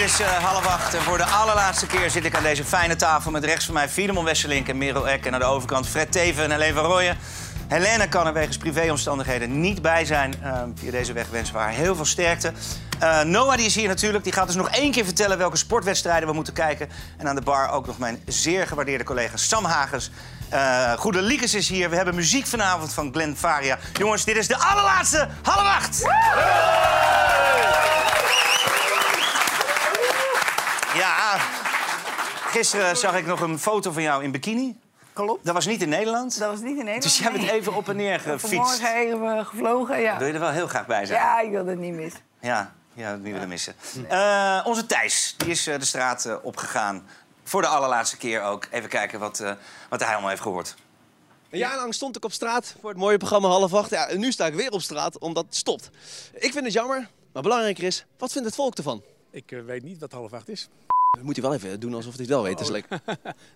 Dit is eh, half acht en voor de allerlaatste keer zit ik aan deze fijne tafel... met rechts van mij Filemon Wesselink en Merel Eck... en aan de overkant Fred Teven en Helene van Rooyen. Helene kan er wegens privéomstandigheden niet bij zijn. Uh, via deze weg wensen we haar heel veel sterkte. Uh, Noah die is hier natuurlijk. Die gaat dus nog één keer vertellen welke sportwedstrijden we moeten kijken. En aan de bar ook nog mijn zeer gewaardeerde collega Sam Hagens. Uh, Goede Liekes is hier. We hebben muziek vanavond van Glenn Faria. Jongens, dit is de allerlaatste half acht. Ja, gisteren zag ik nog een foto van jou in bikini. Klopt. Dat was niet in Nederland. Dat was niet in Nederland. Dus jij bent nee. even op en neer gefietst. Vanmorgen even gevlogen, ja. Wil je er wel heel graag bij zijn? Ja, ik wil het niet missen. Ja, ja dat niet willen missen. Uh, onze Thijs, die is uh, de straat uh, opgegaan. Voor de allerlaatste keer ook. Even kijken wat, wat hij allemaal heeft gehoord. Een jaar lang stond ik op straat voor het mooie programma Half Acht. Ja, en nu sta ik weer op straat omdat het stopt. Ik vind het jammer, maar belangrijker is, wat vindt het volk ervan? Ik uh, weet niet wat half acht is. Dat moet hij wel even doen alsof hij het wel weet. Dat is leuk.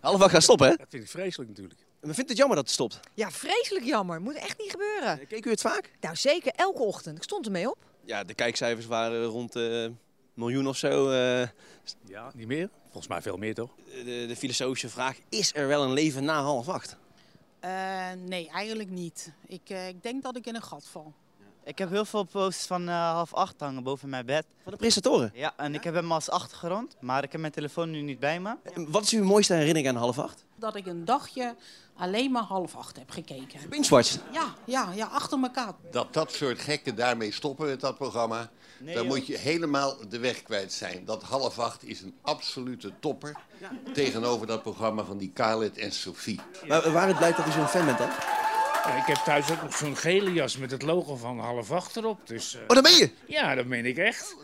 half acht gaat stoppen, hè? Dat vind ik vreselijk natuurlijk. Maar vindt het jammer dat het stopt? Ja, vreselijk jammer. Moet echt niet gebeuren. Uh, keek u het vaak? Nou, zeker. Elke ochtend. Ik stond ermee op. Ja, de kijkcijfers waren rond een uh, miljoen of zo. Uh, ja, niet meer? Volgens mij veel meer, toch? De, de filosofische vraag, is er wel een leven na half acht? Uh, nee, eigenlijk niet. Ik, ik denk dat ik in een gat val. Ik heb heel veel posters van uh, half acht hangen boven mijn bed. Van de presentatoren? Ja, en ik heb hem als achtergrond, maar ik heb mijn telefoon nu niet bij me. En wat is uw mooiste herinnering aan half acht? Dat ik een dagje alleen maar half acht heb gekeken. Binge-watched? Ja, ja, ja, achter elkaar. Dat dat soort gekken daarmee stoppen met dat programma... Nee, dan joh. moet je helemaal de weg kwijt zijn. Dat half acht is een absolute topper... Ja. tegenover dat programma van die Khaled en Sophie. Maar waaruit blijkt dat u zo'n fan bent dan? Ja, ik heb thuis ook nog zo'n gele jas met het logo van half acht erop. Dus, uh... Oh, dat ben je? Ja, dat meen ik echt.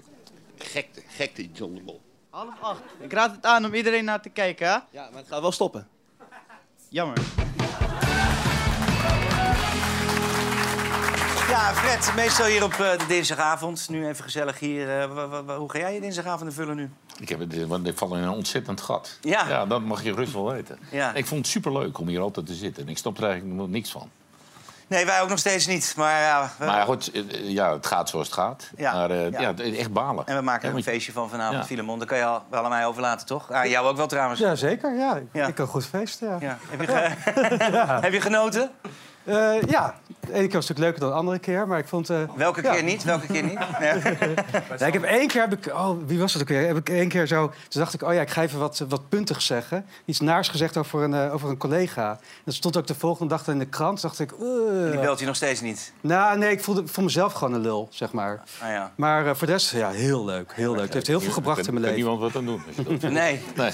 Gekte, gekte John de Mol. Half acht. Ik raad het aan om iedereen naar te kijken, hè? Ja, maar het gaat wel stoppen. Jammer. Ja, Fred, meestal hier op uh, de dinsdagavond. Nu even gezellig hier. Uh, hoe ga jij je dinsdagavond vullen nu? Ik heb het, want ik val in een ontzettend gat. Ja. ja dat mag je rust wel weten. Ja. Ik vond het superleuk om hier altijd te zitten. En ik snap er eigenlijk nog niks van. Nee, wij ook nog steeds niet. Maar, ja, we... maar goed, ja, het gaat zoals het gaat. Ja, maar uh, ja. ja. echt balen. En we maken er een feestje van vanavond, ja. Filemon. Daar kan je al, wel aan mij overlaten, toch? Ah, jou ook wel trouwens. Ja, zeker. Ja. ja. Ik kan goed feesten, ja. ja. Heb, je ge... Heb je genoten? Uh, ja, de ene keer was het natuurlijk leuker dan de andere keer, maar ik vond... Uh, Welke ja. keer niet? Welke keer niet? Ja. ja, ik heb één keer, heb ik, oh, wie was het ook weer? Heb ik één keer zo, toen dacht ik, oh ja, ik ga even wat, wat puntigs zeggen. Iets naars gezegd over een, uh, over een collega. Dat stond ook de volgende dag in de krant. dacht ik, Die belt je nog steeds niet? Nou, nee, ik voelde voor mezelf gewoon een lul, zeg maar. Ah, ja. Maar voor de rest, ja, heel leuk, heel leuk. Het heeft heel veel gebracht in mijn leven. niemand wat aan doen. nee. nee.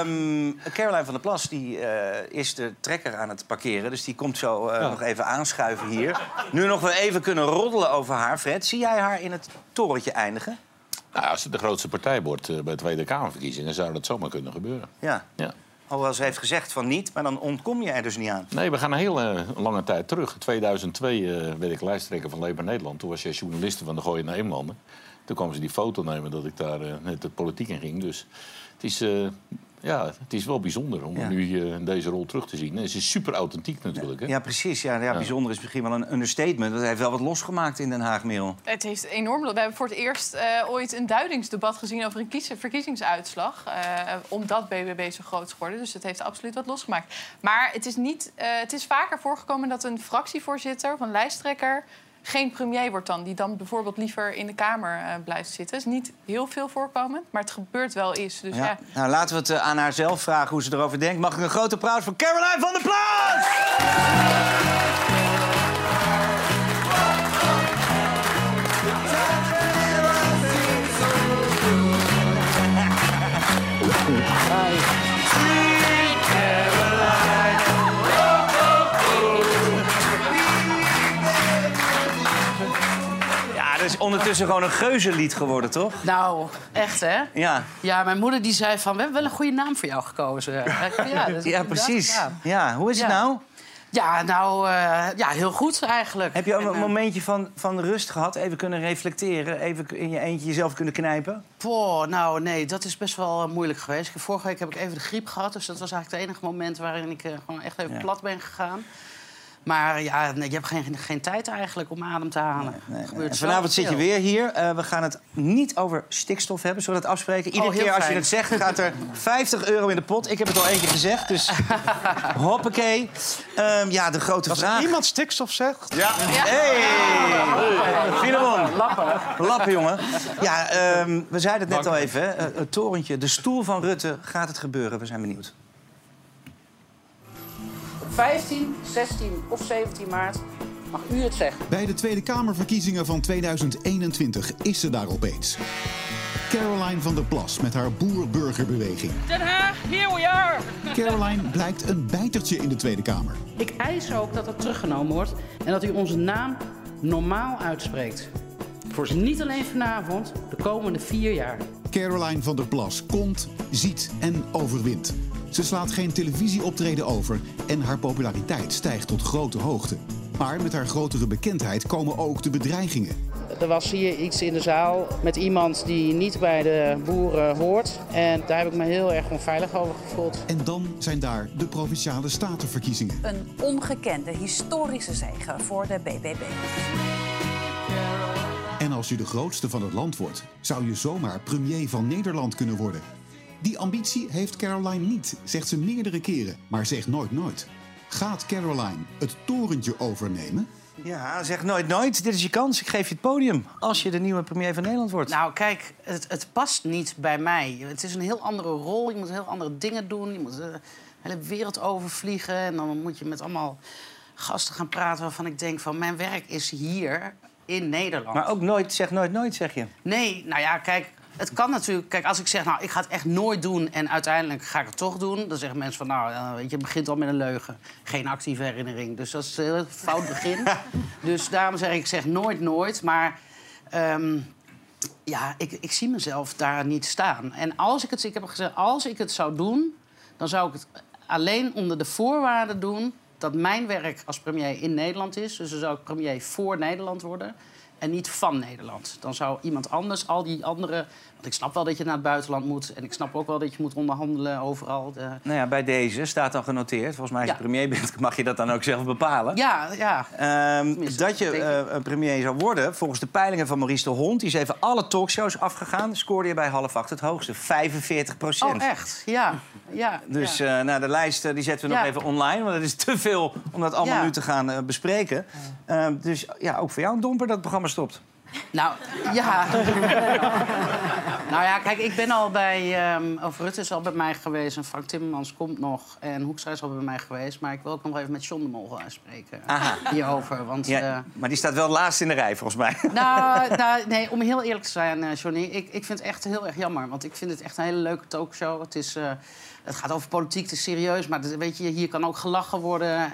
Um, Caroline van der Plas die, is de trekker aan het parkeren. Dus die komt zo ja. nog even aanschuiven hier. Nu nog wel even kunnen roddelen over haar. Fred, zie jij haar in het torentje eindigen? Nou, als het de grootste partij wordt uh, bij de Tweede Kamerverkiezingen... zou dat zomaar kunnen gebeuren. Ja. ja. Alhoewel ze heeft gezegd van niet, maar dan ontkom je er dus niet aan. Nee, we gaan een hele lange tijd terug. In 2002 uh, werd ik lijsttrekker van Leefbaar Nederland. Toen was jij journaliste van de Gooi naar Eemlanden. Toen kwamen ze die foto nemen dat ik daar uh, net de politiek in ging. Dus het is... Ja, het is wel bijzonder om ja. nu uh, in deze rol terug te zien. En ze is super authentiek natuurlijk. Hè? Ja, precies. Ja, ja, bijzonder is misschien wel een understatement. Dat heeft wel wat losgemaakt in Den Haag, Merel. Het heeft enorm... We hebben voor het eerst uh, ooit een duidingsdebat gezien over een kies- verkiezingsuitslag. Uh, omdat BBB zo groot is geworden. Dus het heeft absoluut wat losgemaakt. Maar het is, niet, het is vaker voorgekomen dat een fractievoorzitter of een lijsttrekker geen premier wordt dan, die dan bijvoorbeeld liever in de Kamer uh, blijft zitten. Is niet heel veel voorkomend, maar het gebeurt wel eens. Dus ja. ja. Nou, laten we het uh, aan haar zelf vragen hoe ze erover denkt. Mag ik een grote applaus voor Caroline van der Ondertussen gewoon een geuzenlied geworden, toch? Nou, echt hè? Ja. Ja, mijn moeder die zei van, we hebben wel een goede naam voor jou gekozen. Ja, ja precies. Ja. ja. hoe is het nou? Ja, nou, uh, ja, heel goed eigenlijk. Heb je ook En, een eh, momentje van, van rust gehad? Even kunnen reflecteren? Even in je eentje jezelf kunnen knijpen? Poh, nou nee, dat is best wel eh, moeilijk geweest. Vorige week heb ik even de griep gehad, dus dat was eigenlijk het enige moment waarin ik eh, gewoon echt even Ja. plat ben gegaan. Maar ja, nee, je hebt geen, geen tijd eigenlijk om adem te halen. En vanavond zit je weer hier. Eh, we gaan het niet over stikstof hebben. Zullen we dat afspreken? Iedere Oh, keer als je het zegt, gaat er 50 euro in de pot. Ik heb het al één keer gezegd, dus hoppakee. Ehm, ja, de grote Als vraag... iemand stikstof zegt... Ja. Hey! Filemon. Lappen. Lappen, jongen. Ja, ehm, we zeiden het net al even. Hè. Eh, Het torentje, de stoel van Rutte. Gaat het gebeuren? We zijn benieuwd. 15, 16 of 17 maart mag u het zeggen. Bij de Tweede Kamerverkiezingen van 2021 is ze daar opeens. Caroline van der Plas met haar boer-burgerbeweging. Den Haag, here we are! Caroline blijkt een bijtertje in de Tweede Kamer. Ik eis ook dat het teruggenomen wordt en dat u onze naam normaal uitspreekt. Voor niet alleen vanavond, de komende vier jaar. Caroline van der Plas komt, ziet en overwint. Ze slaat geen televisieoptreden over en haar populariteit stijgt tot grote hoogte. Maar met haar grotere bekendheid komen ook de bedreigingen. Er was hier iets in de zaal met iemand die niet bij de boeren hoort. En daar heb ik me heel erg onveilig over gevoeld. En dan zijn daar de provinciale statenverkiezingen. Een ongekende historische zege voor de BBB. En als je de grootste van het land wordt, zou je zomaar premier van Nederland kunnen worden. Die ambitie heeft Caroline niet, zegt ze meerdere keren, maar zegt nooit nooit. Gaat Caroline het torentje overnemen? Ja, zeg nooit nooit. Dit is je kans. Ik geef je het podium. Als je de nieuwe premier van Nederland wordt. Nou, kijk, het, het past niet bij mij. Het is een heel andere rol. Je moet heel andere dingen doen. Je moet de hele wereld overvliegen. En dan moet je met allemaal gasten gaan praten waarvan ik denk van... mijn werk is hier in Nederland. Maar ook nooit, zeg nooit nooit, zeg je. Nee, nou ja, kijk, het kan natuurlijk. Kijk, als ik zeg, nou, ik ga het echt nooit doen en uiteindelijk ga ik het toch doen, dan zeggen mensen van, nou, eh, weet je, het begint al met een leugen. Geen actieve herinnering. Dus dat is een heel fout begin. dus daarom zeg ik, ik zeg nooit, nooit. Maar ehm, ja, ik, ik zie mezelf daar niet staan. En als ik het, ik heb gezegd, als ik het zou doen, dan zou ik het alleen onder de voorwaarden doen dat mijn werk als premier in Nederland is. Dus dan zou ik premier voor Nederland worden en niet van Nederland. Dan zou iemand anders, al die andere... Want ik snap wel dat je naar het buitenland moet... en ik snap ook wel dat je moet onderhandelen overal. De... Nou ja, bij deze staat dan genoteerd. Volgens mij als je Ja. premier bent, mag je dat dan ook zelf bepalen. Ja, ja. Ehm, dat je een premier zou worden, volgens de peilingen van Maurice de Hond... die is even alle talkshows afgegaan, scoorde je bij half acht het hoogste. 45 procent. Oh, echt? Ja. ja Dus ja. eh, nou, de lijst eh, die zetten we nog even online, want het is te veel om dat allemaal nu te gaan bespreken. Ehm, dus ja, ook voor jou een domper dat het stopt. Nou, ja. nou ja, kijk, ik ben al bij... ehm of Rutte is al bij mij geweest en Frank Timmermans komt nog. En Hoekstra is al bij mij geweest. Maar ik wil ook nog even met John de Mol gaan spreken Aha. hierover. Want, Ja, eh, maar die staat wel laatst in de rij, volgens mij. nou, nou, nee, om heel eerlijk te zijn, eh, Johnny, ik, ik vind het echt heel erg jammer. Want ik vind het echt een hele leuke talkshow. Het, is, eh, het gaat over politiek, het is serieus. Maar dat- weet je, hier kan ook gelachen worden.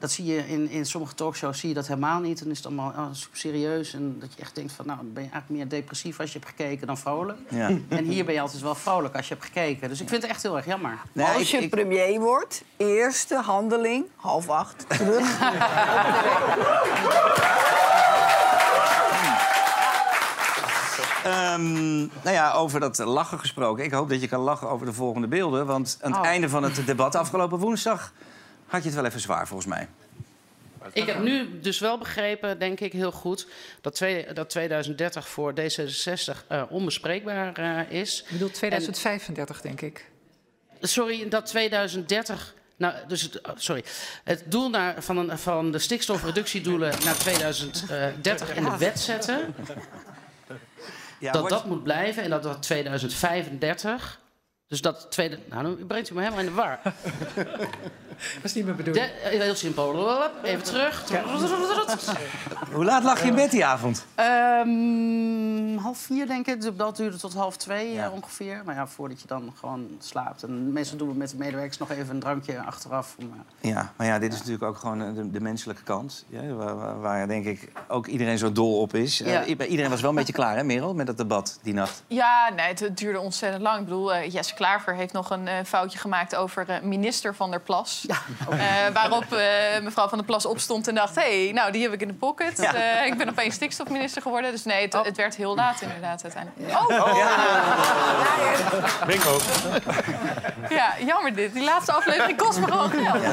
Dat zie je in, in sommige talkshows zie je dat helemaal niet. Dan is het allemaal oh, super serieus. En dat je echt denkt van, nou, dan ben je eigenlijk meer depressief als je hebt gekeken dan vrolijk. Ja. En hier ben je altijd wel vrolijk als je hebt gekeken. Dus ik vind het echt heel erg jammer. Als je premier wordt, eerste handeling, half acht, terug. Ehm, nou ja, over dat lachen gesproken. Ik hoop dat je kan lachen over de volgende beelden. Want aan het Oh. einde van het debat afgelopen woensdag... had je het wel even zwaar, volgens mij. Ik heb nu dus wel begrepen, denk ik heel goed, dat, twee, dat 2030 voor D66 eh, onbespreekbaar eh, is. Ik bedoel 2035, denk ik. Sorry, dat 2030. Nou, dus het, oh, sorry. Het doel naar, van, een, van de stikstofreductiedoelen naar 2030 in de wet zetten. Ja, dat dat moet blijven en dat dat 2035. Dus dat tweede. Nou, dan brengt u me helemaal in de war. Dat is niet mijn bedoeling. De- eh, heel simpel. Even terug. Hoe laat lag je in bed die avond? Ehm, half vier, denk ik. Dus dat duurde tot half twee eh, ongeveer. Maar ja, voordat je dan gewoon slaapt. En meestal doen we met de medewerkers nog even een drankje achteraf. Om, eh, Ja, maar ja, dit is natuurlijk ook gewoon de, de menselijke kant. Ja, waar, waar- waar denk ik ook iedereen zo dol op is. Ja. i- iedereen was wel een beetje klaar, hè, Merel, met dat debat die nacht. Ja, nee, het, het duurde ontzettend lang. Ik bedoel, eh, Jesse Klaver heeft nog een eh, foutje gemaakt over eh, minister van der Plas. Eh, waarop eh, mevrouw van der Plas opstond en dacht... hé, hey, nou, die heb ik in de pocket. Ja. Eh, ik ben opeens stikstofminister geworden. Dus nee, het, het werd heel laat inderdaad uiteindelijk. Oh, Bingo. ja, jammer dit. Die laatste aflevering kost me gewoon geld.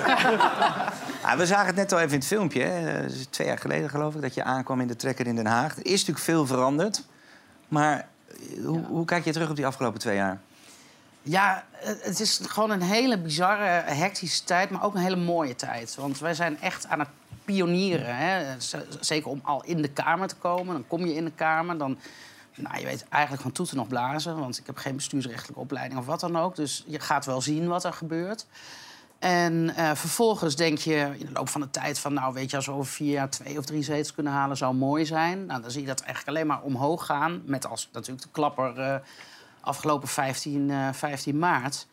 Ah, we zagen het net al even in het filmpje. Hè. Twee jaar geleden geloof ik dat je aankwam in de trekker in Den Haag. Er is natuurlijk veel veranderd. Maar hoe, hoe kijk je terug op die afgelopen twee jaar? Ja, het is gewoon een hele bizarre, hectische tijd, maar ook een hele mooie tijd. Want wij zijn echt aan het pionieren. Hè? Zeker om al in de Kamer te komen. Dan kom je in de Kamer, dan... Nou, je weet eigenlijk van toeten nog blazen, want ik heb geen bestuursrechtelijke opleiding of wat dan ook. Dus je gaat wel zien wat er gebeurt. En eh, vervolgens denk je in de loop van de tijd van... nou, weet je, als we over vier jaar twee of drie zetels kunnen halen... zou mooi zijn. Nou, dan zie je dat eigenlijk alleen maar omhoog gaan. Met als natuurlijk de klapper eh, afgelopen 15, eh, 15 maart.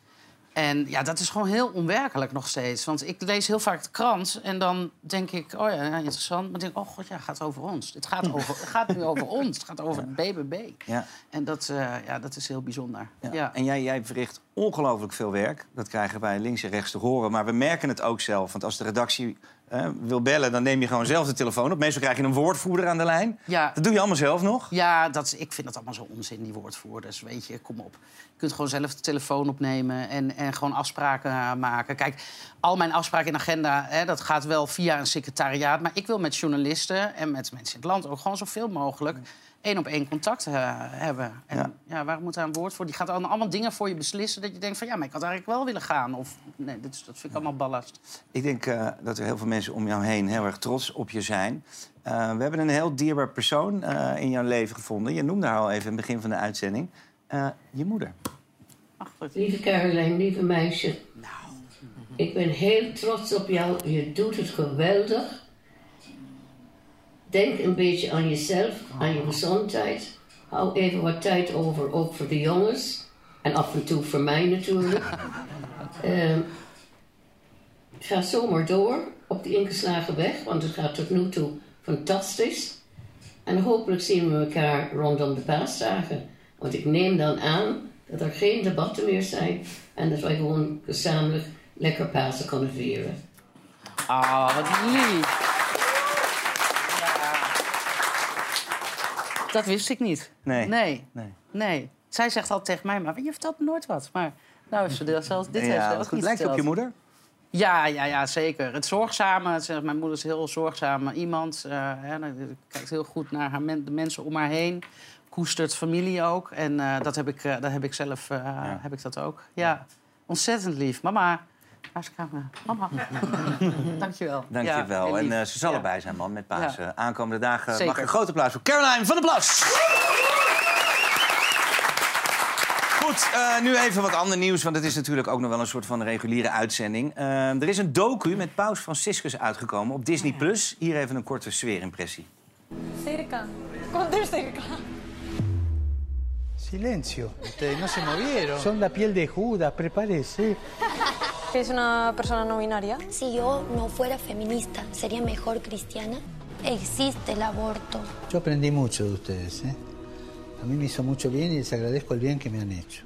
En ja, dat is gewoon heel onwerkelijk nog steeds. Want ik lees heel vaak de krant en dan denk ik... oh ja, ja, interessant. Maar dan denk ik, oh god, ja, het gaat over ons. Het gaat, over, het gaat nu over ons. Het gaat over het BBB. Ja. En dat, eh, ja, dat is heel bijzonder. Ja. En jij, jij verricht ongelooflijk veel werk. Dat krijgen wij links en rechts te horen. Maar we merken het ook zelf. Want als de redactie eh, wil bellen, dan neem je gewoon zelf de telefoon op. Meestal krijg je een woordvoerder aan de lijn. Ja. Dat doe je allemaal zelf nog? Ja, dat, is- ik vind dat allemaal zo onzin, die woordvoerders. Weet je, kom op. Je kunt gewoon zelf de telefoon opnemen en, en gewoon afspraken eh, maken. Kijk, al mijn afspraken in agenda, hè, dat gaat wel via een secretariaat. Maar ik wil met journalisten en met mensen in het land ook gewoon zoveel mogelijk één op één contact eh, hebben. En ja. waarom moet daar een woord voor? Die gaat allemaal dingen voor je beslissen dat je denkt van ja, maar ik had eigenlijk wel willen gaan. Of nee, dit, is- dat vind ik allemaal ballast. Ik denk eh, dat er heel veel mensen om jou heen heel erg trots op je zijn. Eh, we hebben een heel dierbaar persoon eh, in jouw leven gevonden. Je noemde haar al even in het begin van de uitzending. Eh, je moeder. Lieve Caroline, lieve meisje. Ik ben heel trots op jou. Je doet het geweldig. Denk een beetje aan jezelf, aan je gezondheid. Hou even wat tijd over, ook voor de jongens. En af en toe voor mij natuurlijk. Ehm, ga zomaar door op die ingeslagen weg, want het gaat tot nu toe fantastisch. En hopelijk zien we elkaar rondom de paasdagen. Want ik neem dan aan dat er geen debatten meer zijn en dat wij gewoon gezamenlijk lekker Pasen kunnen vieren. Ah, wat lief. Dat wist ik niet. Nee. Nee. Nee. Nee. Zij zegt altijd tegen mij, maar je vertelt me nooit wat. Maar nou is ze zelfs dit heeft ze ook goed. Lijkt op je moeder? Ja, ja, ja, zeker. Het zorgzame. Mijn moeder is een heel zorgzame iemand. eh, hè, kijkt heel goed naar haar men- de mensen om haar heen. Koestert familie ook. En eh, dat, heb ik, eh, dat heb ik zelf heb ik dat ook. Ja, ontzettend lief. Mama. Waar is de camera? Mama. Dankjewel. Dank Ja, je wel. En eh, ze zal Ja. erbij zijn, man, met Pasen. Ja. Aankomende dagen mag een groot applaus voor Caroline van der Plas. Goed, eh, nu even wat ander nieuws, want het is natuurlijk ook nog wel een soort van reguliere uitzending. Eh, er is een docu met Paus Franciscus uitgekomen op Disney+. Plus. Hier even een korte sfeerimpressie. Cerca. ¿Cuánto cerca? Silencio. Ustedes no se movieron. Son la piel de Judas, prepárese. ¿Es una persona no binaria? Si yo no fuera feminista, ¿sería mejor cristiana? Existe el aborto. Yo aprendí mucho de ustedes, ¿eh? A mí me hizo mucho bien y les agradezco el bien que me han hecho.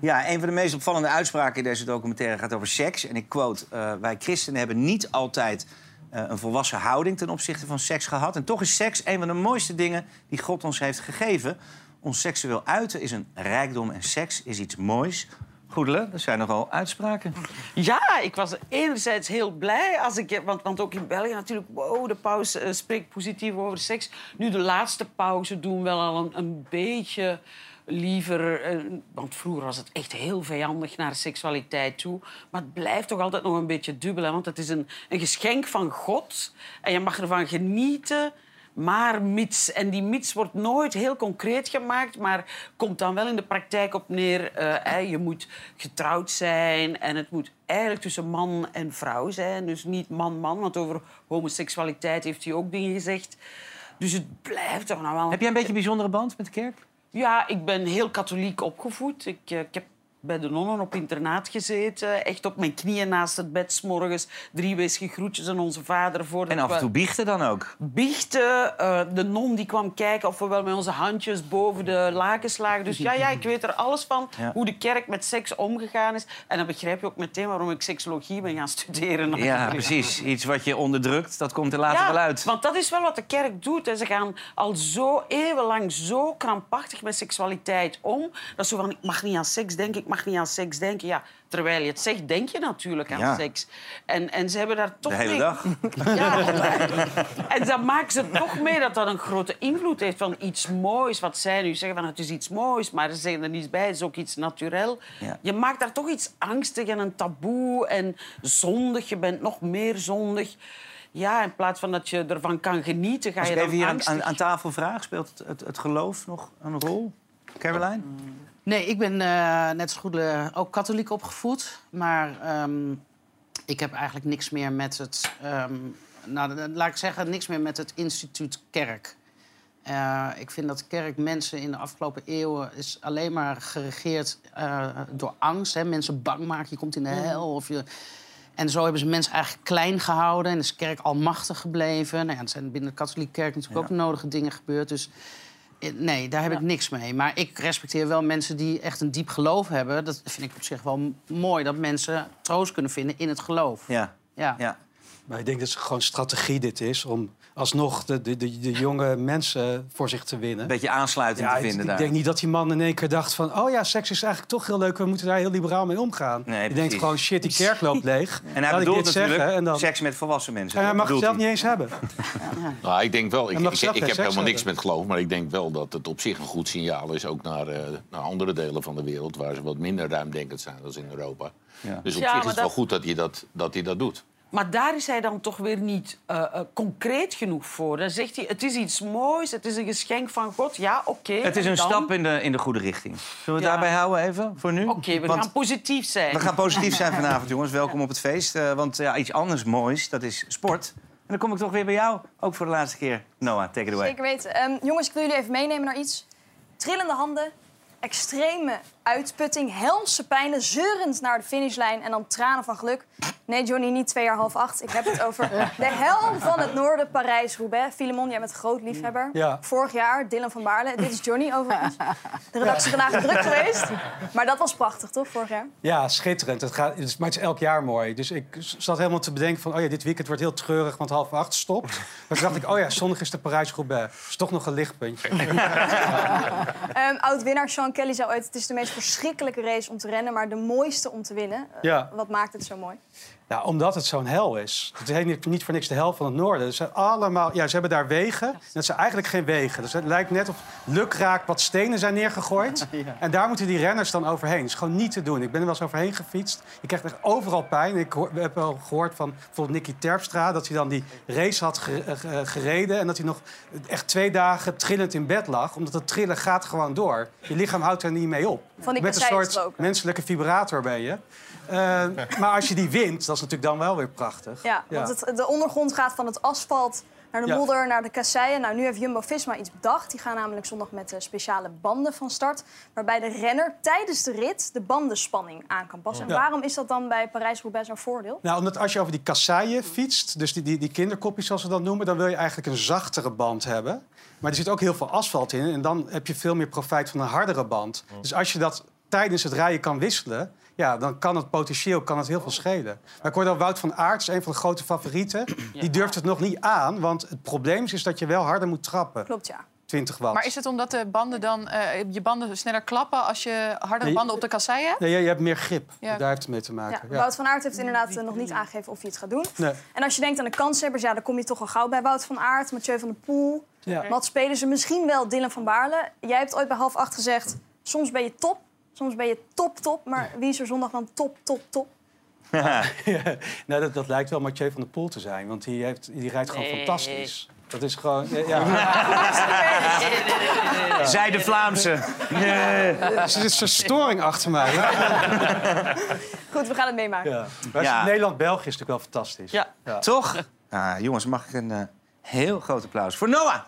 Ja, een van de meest opvallende uitspraken in deze documentaire gaat over seks. En ik quote, eh, wij christenen hebben niet altijd eh, een volwassen houding ten opzichte van seks gehad. En toch is seks een van de mooiste dingen die God ons heeft gegeven. Ons seksueel uiten is een rijkdom en seks is iets moois. Goedele, dat zijn nogal uitspraken. Ja, ik was enerzijds heel blij als ik... Want, want ook in België natuurlijk, wow, de paus eh, spreekt positief over seks. Nu, de laatste pauze doen wel al een, een beetje liever... eh, want vroeger was het echt heel vijandig naar seksualiteit toe. Maar het blijft toch altijd nog een beetje dubbel. Hè? Want het is een, een geschenk van God. En je mag ervan genieten... Maar mits, en die mits wordt nooit heel concreet gemaakt, maar komt dan wel in de praktijk op neer. eh, je moet getrouwd zijn en het moet eigenlijk tussen man en vrouw zijn. Dus niet man-man, want over homoseksualiteit heeft hij ook dingen gezegd. Dus het blijft toch nog wel... Heb jij een beetje een bijzondere band met de kerk? Ja, ik ben heel katholiek opgevoed. Ik, eh, ik heb bij de nonnen op internaat gezeten. Echt op mijn knieën naast het bed, 's morgens drie weesige groetjes aan onze vader. Voordat En af en toe biechten dan ook? biechten. eh, de non die kwam kijken of we wel met onze handjes boven de lakens lagen. Dus ja, ja, ik weet er alles van. Ja. Hoe de kerk met seks omgegaan is. En dan begrijp je ook meteen waarom ik seksologie ben gaan studeren. Ja, precies. Iets wat je onderdrukt, dat komt er later Ja, wel uit. want dat is wel wat de kerk doet. Ze gaan al zo eeuwenlang zo krampachtig met seksualiteit om. Dat zo van, ik mag niet aan seks denken, ik mag niet aan seks denken. Ja, terwijl je het zegt, denk je natuurlijk aan Ja. seks. En, en ze hebben daar toch De hele mee- dag. Ja, en dan maken ze toch mee dat dat een grote invloed heeft van iets moois. Wat zij nu zeggen, van het is iets moois, maar ze zeggen er niets bij. Het is ook iets naturel. Ja. Je maakt daar toch iets angstig en een taboe en zondig. Je bent nog meer zondig. Ja, in plaats van dat je ervan kan genieten, ga Als je ik dan even hier aan, angstig... aan, aan tafel vraag, speelt het, het, het geloof nog een rol? Caroline? Nee, ik ben eh, net zo goed ook katholiek opgevoed. Maar ehm, ik heb eigenlijk niks meer met het... ehm, nou, laat ik zeggen, niks meer met het instituut kerk. Eh, ik vind dat kerk mensen in de afgelopen eeuwen... is alleen maar geregeerd eh, door angst. Hè. Mensen bang maken, je komt in de hel. Of je... En zo hebben ze mensen eigenlijk klein gehouden. En is kerk almachtig gebleven. Nou ja, er zijn binnen de katholieke kerk natuurlijk ook nodige dingen gebeurd. Dus Nee, daar heb ik niks mee. Maar ik respecteer wel mensen die echt een diep geloof hebben. Dat vind ik op zich wel mooi, dat mensen troost kunnen vinden in het geloof. Ja. Ja. Maar ik denk dat het gewoon strategie dit is om alsnog de, de, de, de jonge mensen voor zich te winnen. Een beetje aansluiting ja, te ik- vinden ik, daar. denk niet dat die man in één keer dacht van... oh ja, seks is eigenlijk toch heel leuk, we moeten daar heel liberaal mee omgaan. Nee, je denkt gewoon, shit, die kerk loopt leeg. En hij Laat ik bedoelt dit natuurlijk zeggen en dan... seks met volwassen mensen. En hij dat mag het zelf niet eens hebben. Nou, ik denk wel, ik, ik, ik heb helemaal niks hebben. met geloof, maar ik denk wel dat het op zich een goed signaal is, ook naar, eh, naar andere delen van de wereld, waar ze wat minder ruimdenkend zijn dan in Europa. Ja. Dus op Ja, zich is het wel goed dat hij dat, dat, hij dat doet. Maar daar is hij dan toch weer niet eh, eh, concreet genoeg voor. Dan zegt hij, het is iets moois, het is een geschenk van God. Ja, oké. Het is en een dan? stap in de, in de goede richting. Zullen we het Ja. daarbij houden even, voor nu? Oké, we Want gaan positief zijn. we gaan positief zijn vanavond, jongens. Welkom op het feest. Eh, want ja, iets anders moois, dat is sport. En dan kom ik toch weer bij jou, ook voor de laatste keer. Noah, take it away. Zeker weten. Ehm, jongens, ik wil jullie even meenemen naar iets. Trillende handen, extreme uitputting, helse pijnen, zeurend naar de finishlijn en dan tranen van geluk. Nee, Johnny, niet twee jaar half acht. Ik heb het over de hel van het noorden, Parijs-Roubaix. Filemon, jij bent een groot liefhebber. Ja. Vorig jaar, Dylan van Baarle. Dit is Johnny overigens. De redactie vandaag druk geweest. Maar dat was prachtig, toch, vorig jaar? Ja, schitterend. Het gaat, het is, maar het is elk jaar mooi. Dus ik zat helemaal te bedenken van... oh ja, dit weekend wordt heel treurig, want half acht stopt. Maar toen dacht ik, oh ja, zondag is de Parijs-Roubaix. is toch nog een lichtpuntje. Ehm, Oud-winnaar Sean Kelly zei ooit... het is de meest verschrikkelijke race om te rennen... maar de mooiste om te winnen. Eh, Ja. Wat maakt het zo mooi? Ja, omdat het zo'n hel is. Het heet niet- niet voor niks de hel van het noorden. Ze, allemaal, ja, ze hebben daar wegen. En dat zijn eigenlijk geen wegen. Dus het lijkt net of lukraak wat stenen zijn neergegooid. En daar moeten die renners dan overheen. Dat is gewoon niet te doen. Ik ben er wel eens overheen gefietst. Je krijgt echt overal pijn. Ik hoor, we hebben al gehoord van bijvoorbeeld Nicky Terpstra... dat hij dan die race had eh, ge- gereden... en dat hij nog echt twee dagen trillend in bed lag. Omdat het trillen gaat gewoon door. Je lichaam houdt er niet mee op. Van die Met een soort gesproken. menselijke vibrator ben je. Eh, maar als je die wint, dat is natuurlijk dan wel weer prachtig. Ja, want het, de ondergrond gaat van het asfalt naar de Ja. modder, naar de kasseien. Nou, nu heeft Jumbo-Visma iets bedacht. Die gaan namelijk zondag met eh, speciale banden van start. Waarbij de renner tijdens de rit de bandenspanning aan kan passen. En waarom is dat dan bij Parijs-Roubaix zo'n voordeel? Nou, omdat als je over die kasseien fietst, dus die, die, die kinderkopjes zoals we dat noemen, dan wil je eigenlijk een zachtere band hebben. Maar er zit ook heel veel asfalt in en dan heb je veel meer profijt van een hardere band. Dus als je dat tijdens het rijden kan wisselen, ja, dan kan het potentieel kan het heel veel schelen. Maar ik hoorde al Wout van Aert, is een van de grote favorieten. Die durft het nog niet aan, want het probleem is, is dat je wel harder moet trappen. Klopt, ja. 20 watt. Maar is het omdat de banden dan, eh, je banden sneller klappen als je hardere Nee, banden op de kasseien hebt? Nee, je, hebt meer grip. Ja. Daar heeft het mee te Ja, maken. Wout van Aert heeft inderdaad eh, nog niet aangegeven of hij het gaat doen. Nee. En als je denkt aan de kanshebbers, ja, dan kom je toch al gauw bij Wout van Aert, Mathieu van der Poel. Ja. Wat spelen ze misschien wel Dylan van Baarle? Jij hebt ooit bij half acht gezegd, soms ben je top, soms ben je top, top. Maar wie is er zondag dan top, top, top? Ja, nou, dat, dat lijkt wel Mathieu van der Poel te zijn, want die, heeft, die rijdt gewoon Nee. fantastisch. Dat is gewoon. Ja. Zij de Vlaamse. Nee. Er zit een storing achter mij. Goed, we gaan het meemaken. Ja. Nederland-België is natuurlijk wel fantastisch. Ja, toch? Ah, jongens, mag ik een eh, heel groot applaus voor Noah?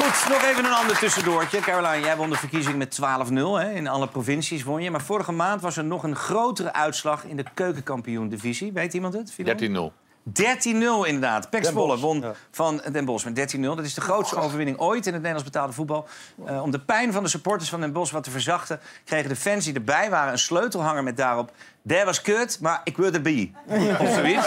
Goed, nog even een ander tussendoortje. Caroline, jij won de verkiezing met 12-0. hè? In alle provincies won je. Maar vorige maand was er nog een grotere uitslag in de keukenkampioen-divisie. Weet iemand het? Filemon? 13-0. 13-0 inderdaad. Zwolle Bosch, won van Den Bosch met 13-0. Dat is de grootste overwinning ooit in het Nederlands betaalde voetbal. Eh, om de pijn van de supporters van Den Bosch wat te verzachten... kregen de fans die erbij waren een sleutelhanger met daarop... Dat was kut, maar ik wil erbij. Of zoiets.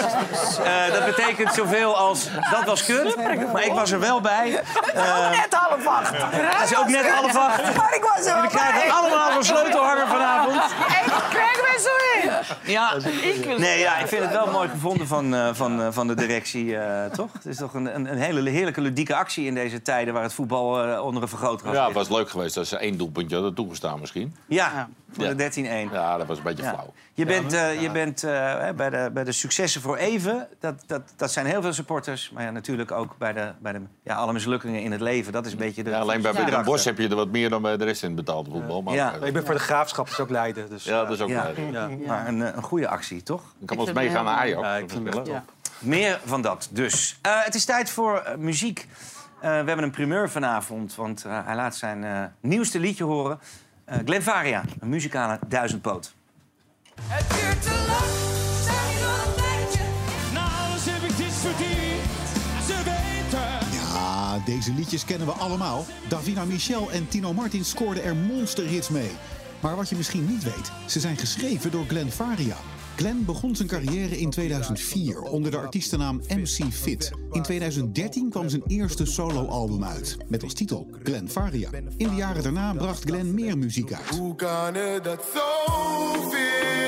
Eh, dat betekent zoveel als dat was kut, maar ik was er wel bij. ook net half acht. Het is ook net half acht. Maar ik was er wel Jullie krijgen bij. allemaal een sleutelhanger vanavond. Ik krijg me zo in. Ja, Ik wil- nee, ja, ik vind het wel mooi gevonden van, eh, van, eh, van de directie, eh, toch? Het is toch een, een, een hele heerlijke ludieke actie in deze tijden... waar het voetbal eh, onder een vergrootglas Ja, het was leuk geweest als ze één doelpuntje hadden toegestaan misschien. Ja, voor Ja. de 13-1. Ja, dat was een beetje Ja. flauw. Je bent, eh, je bent eh, hè, bij, de, bij de successen voor even. Dat, dat, dat zijn heel veel supporters. Maar ja, natuurlijk ook bij, de, bij de, ja, alle mislukkingen in het leven. Dat is een beetje de. Ja, alleen bij de Den Bosch gedachte. heb je er wat meer dan bij de rest in het betaalde voetbal. Maar Ja. eh, Ik ben voor de graafschap, dus ook Leiden. Dus, Ja, dat is ook Ja. leuk. Ja. Maar een, een goede actie, toch? Ik kan wel eens meegaan naar Ajax. Ja, ik vind het. Meer van dat dus. Eh, het is tijd voor muziek. Eh, we hebben een primeur vanavond, want eh, hij laat zijn eh, nieuwste liedje horen. Eh Glenn Varia, een muzikale duizendpoot. Het duurt te lang, hier al een tijdje. Nou, ze heb ik dit verdiend. Ze weten. Ja, deze liedjes kennen we allemaal. Davina Michel en Tino Martin scoorden er monsterhits mee. Maar wat je misschien niet weet, ze zijn geschreven door Glenn Faria. Glenn begon zijn carrière in 2004 onder de artiestennaam MC Fit. In 2013 kwam zijn eerste soloalbum uit, met als titel Glenn Faria. In de jaren daarna bracht Glenn meer muziek uit. Hoe kan het dat zoveel is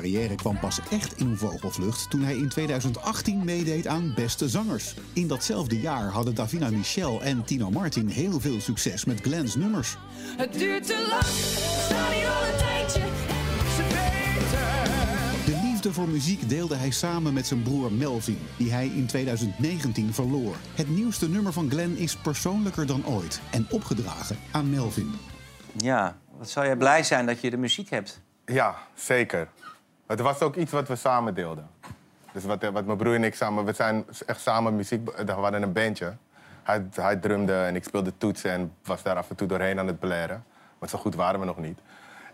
carrière kwam pas echt in vogelvlucht toen hij in 2018 meedeed aan Beste Zangers. In datzelfde jaar hadden Davina Michel en Tino Martin heel veel succes met Glenn's nummers. Het duurt te lang, sta hier al een tijdje. Ze weten. De liefde voor muziek deelde hij samen met zijn broer Melvin, die hij in 2019 verloor. Het nieuwste nummer van Glenn is persoonlijker dan ooit en opgedragen aan Melvin. Ja, wat zou jij blij zijn dat je de muziek hebt? Ja, zeker. Het was ook iets wat we samen deelden. Dus wat, wat mijn broer en ik samen... We zijn echt samen muziek... We hadden een bandje. Hij, hij drumde en ik speelde toetsen en was daar af en toe doorheen aan het blaren. Want zo goed waren we nog niet.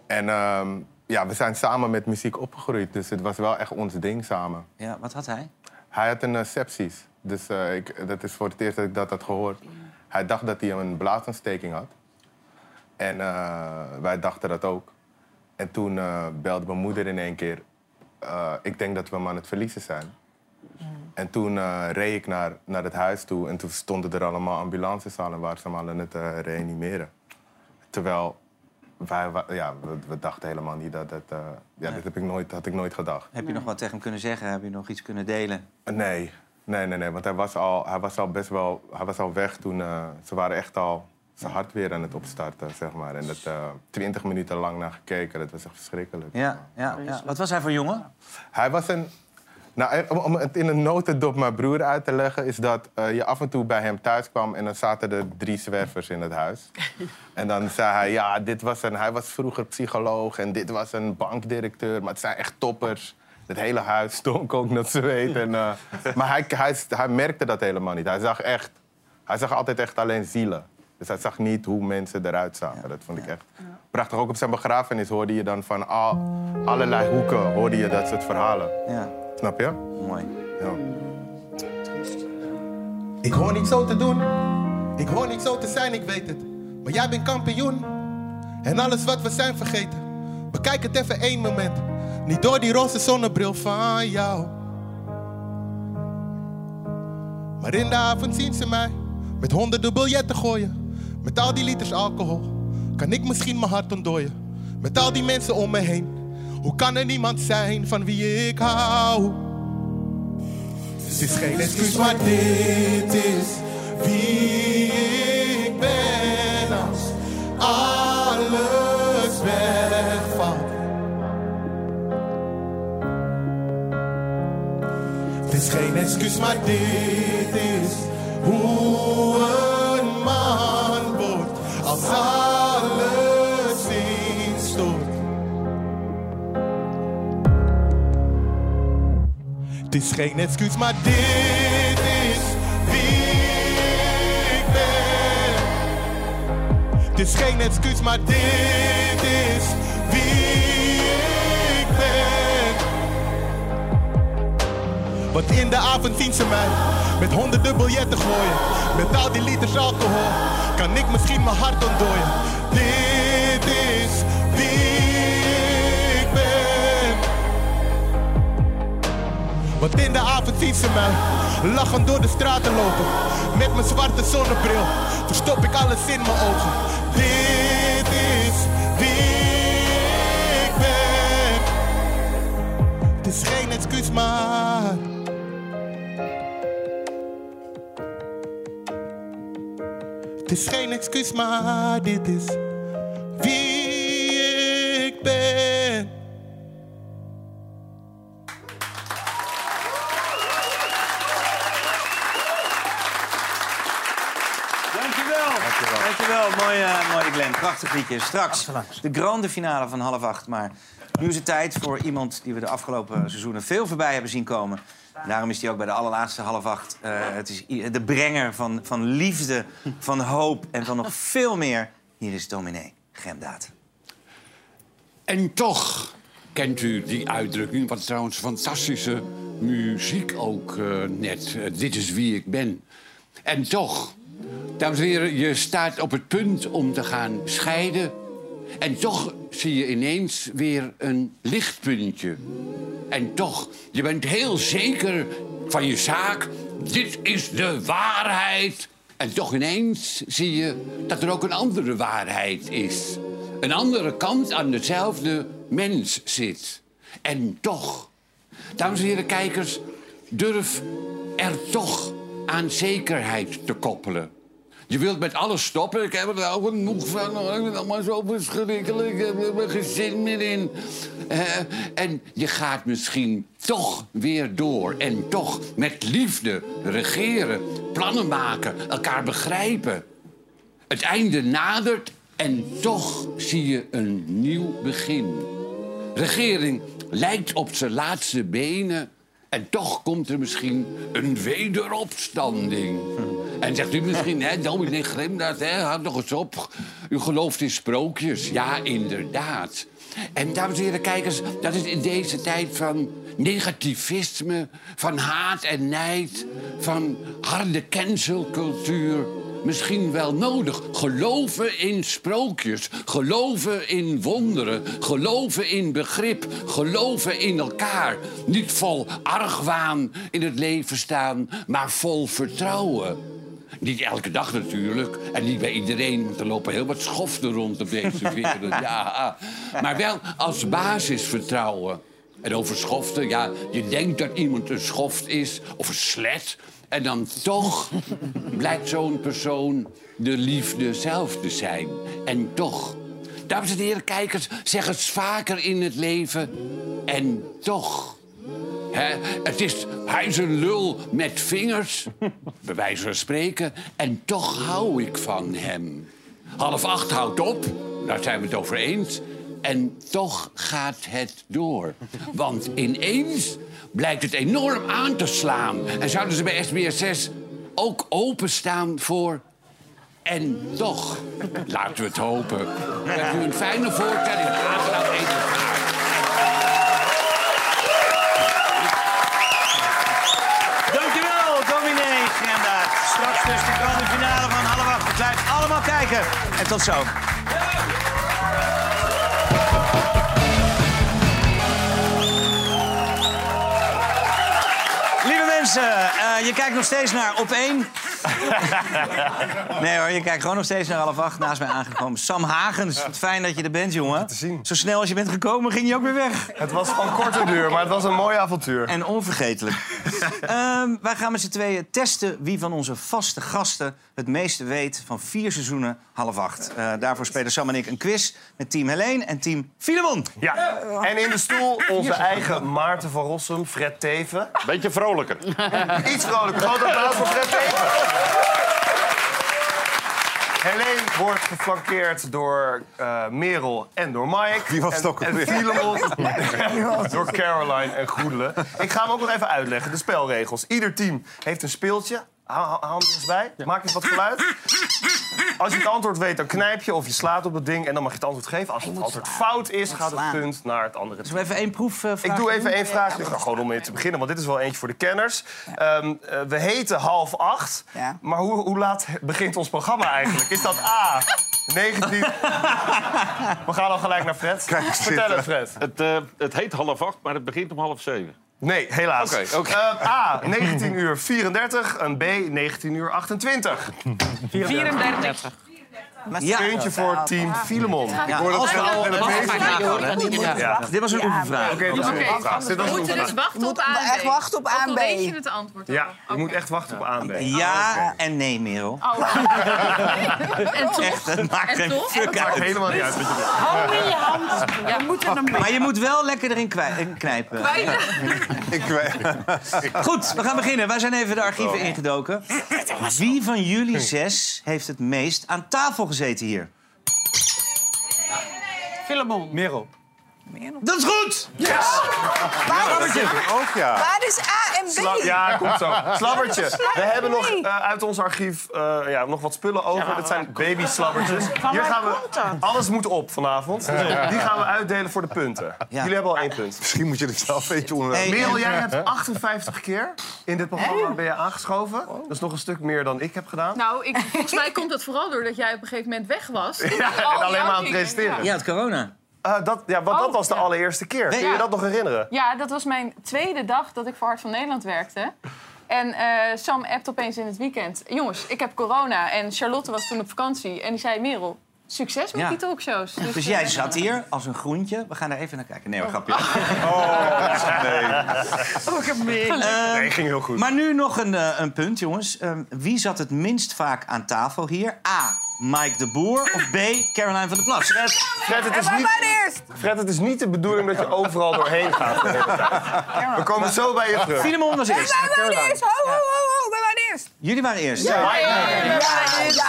En ehm, ja, we zijn samen met muziek opgegroeid. Dus het was wel echt ons ding samen. Ja, wat had hij? Hij had een eh, sepsis. Dus eh, ik, dat is voor het eerst dat ik dat had gehoord. Hij dacht dat hij een blaasontsteking had. En eh, wij dachten dat ook. En toen eh, belde mijn moeder in één keer... eh, ik denk dat we hem aan het verliezen zijn. En toen eh, reed ik naar, naar het huis toe en toen stonden er allemaal ambulances aan... en waren ze hem aan het eh, reanimeren. Terwijl wij, ja, we, we dachten helemaal niet dat... dat eh, ja, dit heb ik nooit, had ik nooit gedacht. Heb je nog wat tegen hem kunnen zeggen? Heb je nog iets kunnen delen? Nee, nee, nee, nee. Want hij was al, hij was al best wel... Hij was al weg toen... eh, ze waren echt al zijn hart weer aan het opstarten, zeg maar. En dat eh, twintig minuten lang naar gekeken. Dat was echt verschrikkelijk. Ja, ja, ja. Wat was hij voor jongen? Hij was een... Nou, eh, om- het in een notendop mijn broer uit te leggen... is dat eh, je af en toe bij hem thuis kwam... en dan zaten er drie zwervers in het huis. en dan zei hij, ja, dit was een... Hij was vroeger psycholoog en dit was een bankdirecteur. Maar het zijn echt toppers. Het hele huis stonk ook naar zweet. En, eh, maar hij, hij, hij merkte dat helemaal niet. Hij zag echt... Hij zag altijd echt alleen zielen. Dus hij zag niet hoe mensen eruit zagen. Dat vond ik echt prachtig. Ook op zijn begrafenis hoorde je dan van al, allerlei hoeken hoorde je dat soort verhalen. Ja. Snap je? Mooi. Ja. Ik hoor niet zo te doen, ik hoor niet zo te zijn, ik weet het. Maar jij bent kampioen en alles wat we zijn vergeten. Bekijk het even één moment, niet door die roze zonnebril van jou. Maar in de avond zien ze mij met honderden biljetten gooien. Met al die liters alcohol kan ik misschien mijn hart ontdooien. Met al die mensen om me heen, hoe kan er niemand zijn van wie ik hou? Het is geen excuus, maar dit is wie ik ben als alles wegvalt. Het is geen excuus, maar dit is hoe een man als alles instort. Het is geen excuus, maar dit is wie ik ben. Het is geen excuus, maar dit is wie ik ben. Want in de avond zien ze mij met honderden biljetten gooien, met al die liters alcohol kan ik misschien mijn hart ontdooien. Dit is wie ik ben. Want in de avond zien ze mij lachend door de straten lopen. Met mijn zwarte zonnebril verstop ik alles in mijn ogen. Dit is wie ik ben. Het is geen excuus, maar. Is geen excuus, maar dit is wie ik ben. Dankjewel. Dankjewel. Dankjewel. Mooie, eh, mooie Glenn. Prachtig liedje. Straks de grande finale van half acht. Maar nu is het tijd voor iemand die we de afgelopen seizoenen veel voorbij hebben zien komen. Daarom is hij ook bij de allerlaatste half acht. Eh, het is de brenger van, van liefde, van hoop en van nog veel meer. Hier is dominee Gemdaad. En toch kent u die uitdrukking, wat trouwens fantastische muziek ook eh, net. Eh, dit is wie ik ben. En toch, dames en heren, je staat op het punt om te gaan scheiden. En toch zie je ineens weer een lichtpuntje. En toch, je bent heel zeker van je zaak. Dit is de waarheid. En toch ineens zie je dat er ook een andere waarheid is. Een andere kant aan dezelfde mens zit. En toch, dames en heren kijkers, durf er toch aan zekerheid te koppelen. Je wilt met alles stoppen. Ik heb er nou genoeg van. Ik het allemaal zo verschrikkelijk. Ik heb er geen zin meer in. En je gaat misschien toch weer door. En toch met liefde regeren, plannen maken, elkaar begrijpen. Het einde nadert en toch zie je een nieuw begin. Regering lijkt op zijn laatste benen. En toch komt er misschien een wederopstanding. En zegt u misschien, hè, dominee Grimdaad, hè, houd nog eens op. U gelooft in sprookjes. Ja, inderdaad. En dames en heren, kijkers, dat is in deze tijd van negativisme, van haat en nijd, van harde cancelcultuur misschien wel nodig. Geloven in sprookjes, geloven in wonderen, geloven in begrip, geloven in elkaar. Niet vol argwaan in het leven staan, maar vol vertrouwen. Niet elke dag natuurlijk. En niet bij iedereen, want er lopen heel wat schoften rond op deze wereld. Ja, maar wel als basisvertrouwen. En over schoften, ja, je denkt dat iemand een schoft is of een slet. En dan toch blijkt zo'n persoon de liefde zelf te zijn. En toch, dames en heren kijkers, zeg het vaker in het leven. En toch. Het is, hij is een lul met vingers, bij wijze van spreken. En toch hou ik van hem. Half acht houdt op, daar zijn we het over eens. En toch gaat het door. Want ineens blijkt het enorm aan te slaan. En zouden ze bij SBS 6 ook openstaan voor... En toch, laten we het hopen. Heb u een fijne voorstelling. Aangenaam eten. Dus de grande finale van half acht. Allemaal kijken. En tot zo. Lieve mensen, eh, je kijkt nog steeds naar Op 1. Nee hoor, je kijkt gewoon nog steeds naar half acht. Naast mij aangekomen Sam Hagens. Wat fijn dat je er bent, jongen. Zo snel als je bent gekomen, ging je ook weer weg. Het was van korte duur, maar het was een mooi avontuur. En onvergetelijk. Ehm, wij gaan met z'n tweeën testen wie van onze vaste gasten het meeste weet van vier seizoenen half acht. Eh, daarvoor spelen Sam en ik een quiz met team Helene en team Filemon. Ja, en in de stoel onze eigen Maarten van Rossum, Fred Teven. Beetje vrolijker. Iets vrolijker. Groot applaus voor Fred Teven. Helene wordt geflankeerd door eh, Merel en door Mike. Wie was het En- ook En alweer? Filemon door Caroline en Goedele. Ik ga hem ook nog even uitleggen, de spelregels. Ieder team heeft een speeltje. Ha- ha- Hand eens bij. Maak eens wat geluid. Als je het antwoord weet, dan knijp je of je slaat op het ding... en dan mag je het antwoord geven. Als het antwoord fout is, gaat het punt naar het andere team. Zullen we even één proefvraag Ik doe even één vraag. Nou, gewoon om mee te beginnen, want dit is wel eentje voor de kenners. Ehm, eh, we heten half acht. Maar hoe, hoe laat begint ons programma eigenlijk? Is dat A, 19... we gaan al gelijk naar Fred. Vertel het, Fred. Het, eh, het heet half acht, maar het begint om half zeven. Nee, helaas. Oké, oké. Eh, A, 19 uur 34 en B, 19 uur 28. 34. Ja. Puntje voor team Filemon. Ja, Wordt als we het. Dit was een oefenvraag. Oké, dat we moeten dus wachten op A en B. echt wachten op A en B. weet je het antwoord. Ja, je moet echt wachten op A en B. Ja en nee, Merel. Oh. en toch? Echt, het maakt En geen fuck uit. helemaal niet uit. Hou in je hand. We moeten hem Maar je moet wel lekker erin knijpen. Goed, we gaan beginnen. Wij zijn even de archieven ingedoken. Wie van jullie zes heeft het meest aan tafel gezeten hier? Filemon. Merel. Dat is goed! Waar is, Ook ja. waar is? Sla- ja, komt zo. Slabbertje. We hebben nog eh, uit ons archief eh, ja, nog wat spullen over. Dat zijn baby-slabbertjes. Hier gaan we... Alles moet op vanavond. Dus die gaan we uitdelen voor de punten. Jullie hebben al één punt. Misschien moet je er zelf eentje onder... Hey, Merel, jij hebt 58 keer in dit programma ben je aangeschoven. Dat is nog een stuk meer dan ik heb gedaan. Nou, ik, volgens mij komt het vooral doordat jij op een gegeven moment weg was. Ja, en alleen maar aan het presenteren. Ja, het corona. Eh, dat, ja, want dat Oh, was de ja. allereerste keer. Kun je Ja. dat nog herinneren? Ja, dat was mijn tweede dag dat ik voor Hart van Nederland werkte. En eh, Sam appt opeens in het weekend. Jongens, ik heb corona. En Charlotte was toen op vakantie. En die zei, Merel, succes met Ja. die talkshows. Dus eh, jij zat hier als een groentje. We gaan er even naar kijken. Nee, hoor, grapje. Oh, gemeen. Ehm, Nee, ging heel goed. Maar nu nog een, eh, een punt, jongens. Ehm, wie zat het minst vaak aan tafel hier? A. Mike de Boer of B. Caroline van der Plas? Fred, Fred, het is niet... Fred, het is niet de bedoeling dat je overal doorheen gaat. de hele tijd. We komen zo bij je terug. Filemon was eerst. Wij waren eerst. Ho, ho, ho, ho. Wij waren eerst. Jullie waren eerst. Ja, ja,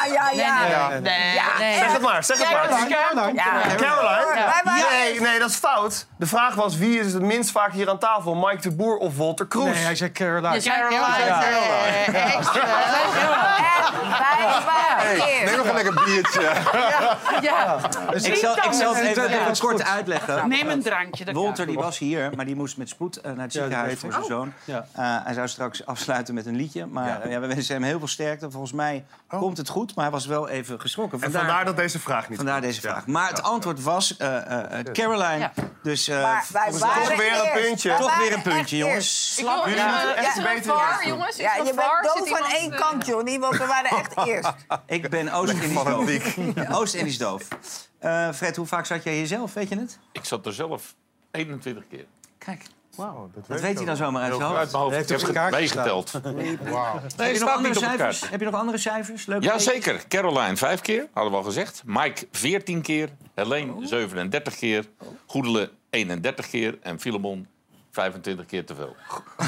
ja, ja. ja. Nee. Zeg het maar, zeg het maar. Ja. Caroline? Nee, nee, dat is fout. De vraag was wie is het minst vaak hier aan tafel? Mike de Boer of Walter Kroes? Nee, hij zei Caroline. Caroline. Neem nog een lekker biertje. Ja. Ik zal, ik zal het even, even kort uitleggen. Neem een drankje. Walter die was hier, maar die moest met spoed eh, naar het ziekenhuis voor zijn zoon. Ja. Eh, hij zou straks afsluiten met een liedje. Maar eh, ja, we wensen hem heel veel sterkte. Volgens mij komt het goed, maar hij was wel even geschrokken. En vandaar dat deze vraag niet vandaar deze vraag. Maar het antwoord was eh, eh, eh, Caroline. Ja. Dus eh, waren toch weer een puntje. Toch weer een puntje, echt jongens. wil, Jullie ja, moeten echt er beter jongens? Ja, je bent doof van één kant, Johnny, want we waren echt eerst. Ik ben Oost-Indisch doof. Oost-Indisch doof. Eh, Fred, hoe vaak zat jij hier zelf? Weet je het? Ik zat er zelf 21 keer. Kijk, Wauw, dat weet hij dan zomaar uit zijn Uit hoofd. mijn hoofd. heeft het kaart meegeteld. Wauw. Nee, Heb je, nog andere niet op de cijfers? Heb je nog andere cijfers? Leuke Ja, zeker. Caroline vijf keer, hadden we al gezegd. Mike 14 keer. Helene 37 keer. Goedele 31 keer. En Filemon 25 keer te veel.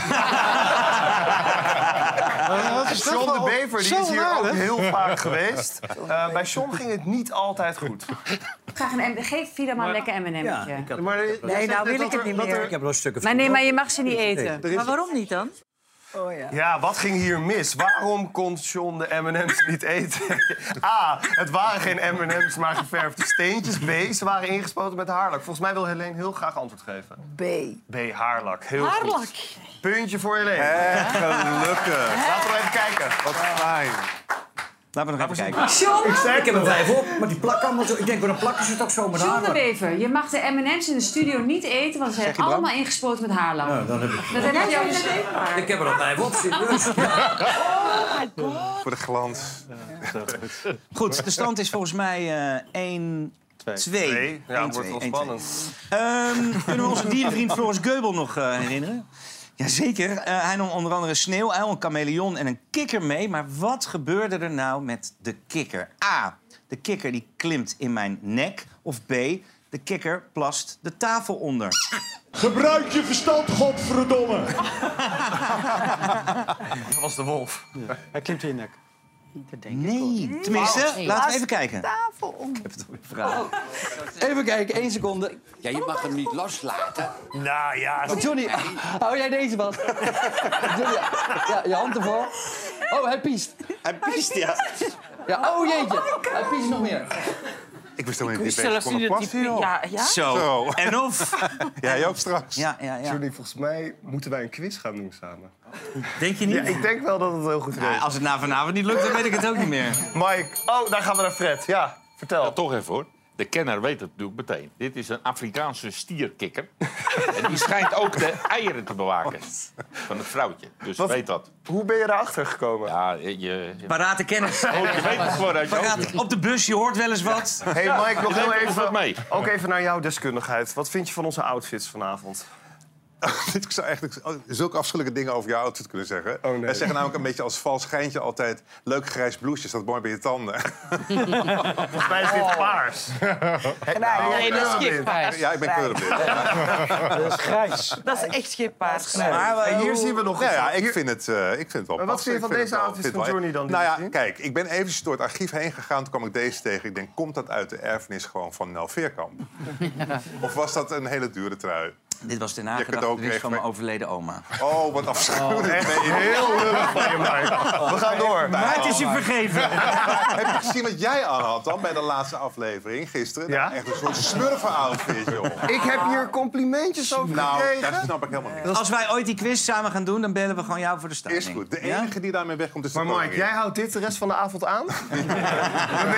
John de Bever die is hier raar, ook heel vaak geweest. Eh, bij John ging het niet altijd goed. Graag een M. Geef Vida maar een lekker M&M'tje. Maar, Nee, nou wil ik het niet meer. Ik heb nog stukken Maar nee, maar je mag ze niet eten. Maar waarom niet dan? Oh ja. Ja, wat ging hier mis? Waarom kon John de M&M's niet eten? A, het waren geen M&M's, maar geverfde steentjes. B, ze waren ingespoten met haarlak. Volgens mij wil Helene heel graag antwoord geven. B. B, haarlak. Heel Haarlak. goed. Puntje voor Helene. Echt gelukkig. Laten we even kijken. Wat fijn. Laten we nog even kijken. John, Ik heb er vijf op, maar die plak allemaal zo. Ik denk, dan plakken ze toch zo met John de haar. Bever, je mag de M&M's in de studio niet eten, want ze zijn allemaal ingespoten met haarlak. Nou, dan heb ik... Dat heb ik jou gezegd. Ik heb er al vijf op, serieus. Voor de glans. Goed, de stand is volgens mij eh 1... 2. Twee. Ja, het wordt wel spannend. Ehm, kunnen we onze dierenvriend Floris Geubel nog eh, herinneren? Jazeker. Eh hij nam onder andere een sneeuwuil, een chameleon en een kikker mee. Maar wat gebeurde er nou met de kikker? A. De kikker die klimt in mijn nek. Of B. De kikker plast de tafel onder. Gebruik je verstand, godverdomme. Dat was de wolf. Hij klimt in je nek. Nee. Tenminste, Nee. laten we even kijken. Tafel om. Ik heb het alweer vragen. Even kijken, één seconde. Ja, je mag hem niet loslaten. Nou ja. Oh, Johnny, hou jij deze vast? Johnny, ja, je hand ervoor. Oh, hij piest. Hij piest, ja. Ja, oh jeetje. Hij piest nog meer. Ik wist helemaal niet je kon plassen, die- ja, ja? Zo. En of? Ja, jij ook straks. Ja, ja, ja. Johnny, volgens mij moeten wij een quiz gaan doen samen. Denk je niet? Ja, ik denk wel dat het heel goed is. Nou, als het na vanavond niet lukt, dan weet ik het ook niet meer. Mike, oh, daar gaan we naar Fred. Ja, vertel. Ja, toch even hoor. De kenner weet het natuurlijk meteen. Dit is een Afrikaanse stierkikker. en die schijnt ook de eieren te bewaken van het vrouwtje. Dus Wat- weet dat. Hoe ben je erachter gekomen? Ja, je... je Parate kennis. Oh, je weet het gewoon uit op de bus, je hoort wel eens wat. Hey Mike, nog heel even, mee. ook even naar jouw deskundigheid. Wat vind je van onze outfits vanavond? Ik zou echt zulke afschuwelijke dingen over je outfit kunnen zeggen. Oh, nee. Wij zeggen namelijk een beetje als vals geintje altijd... leuk grijs blouseje, staat mooi bij je tanden. Volgens mij is dit paars. Nee, dat is geen paars. Ja, ik ben kleurenblind. Dat is grijs. Dat is echt geen paars. Maar Maar, en hier zien we nog Nou ja, foto. ik vind het, eh, ik vind het wel Maar wat vind je van deze het van Johnny dan, Nou ja, zien? kijk, ik ben eventjes door het archief heen gegaan. Toen kwam ik deze tegen. Ik denk, komt dat uit de erfenis gewoon van Nel Veerkamp? Of was dat een hele dure trui? Dit was de Je nagedachtenis van mijn overleden oma. Oh, wat afschuwelijk. Echt Nee, heel lullig van je, Mike. We gaan door. Maar het is je vergeven. Heb je gezien wat jij aan had dan bij de laatste aflevering gisteren? Ja? Echt een soort smurfen-outfit, joh. Ik heb hier complimentjes over Nou, gekregen. daar snap ik helemaal niet. Als wij ooit die quiz samen gaan doen, dan bellen we gewoon jou voor de start. Is goed. De enige die daarmee wegkomt is de Maar Mike, jij houdt dit de rest van de avond aan?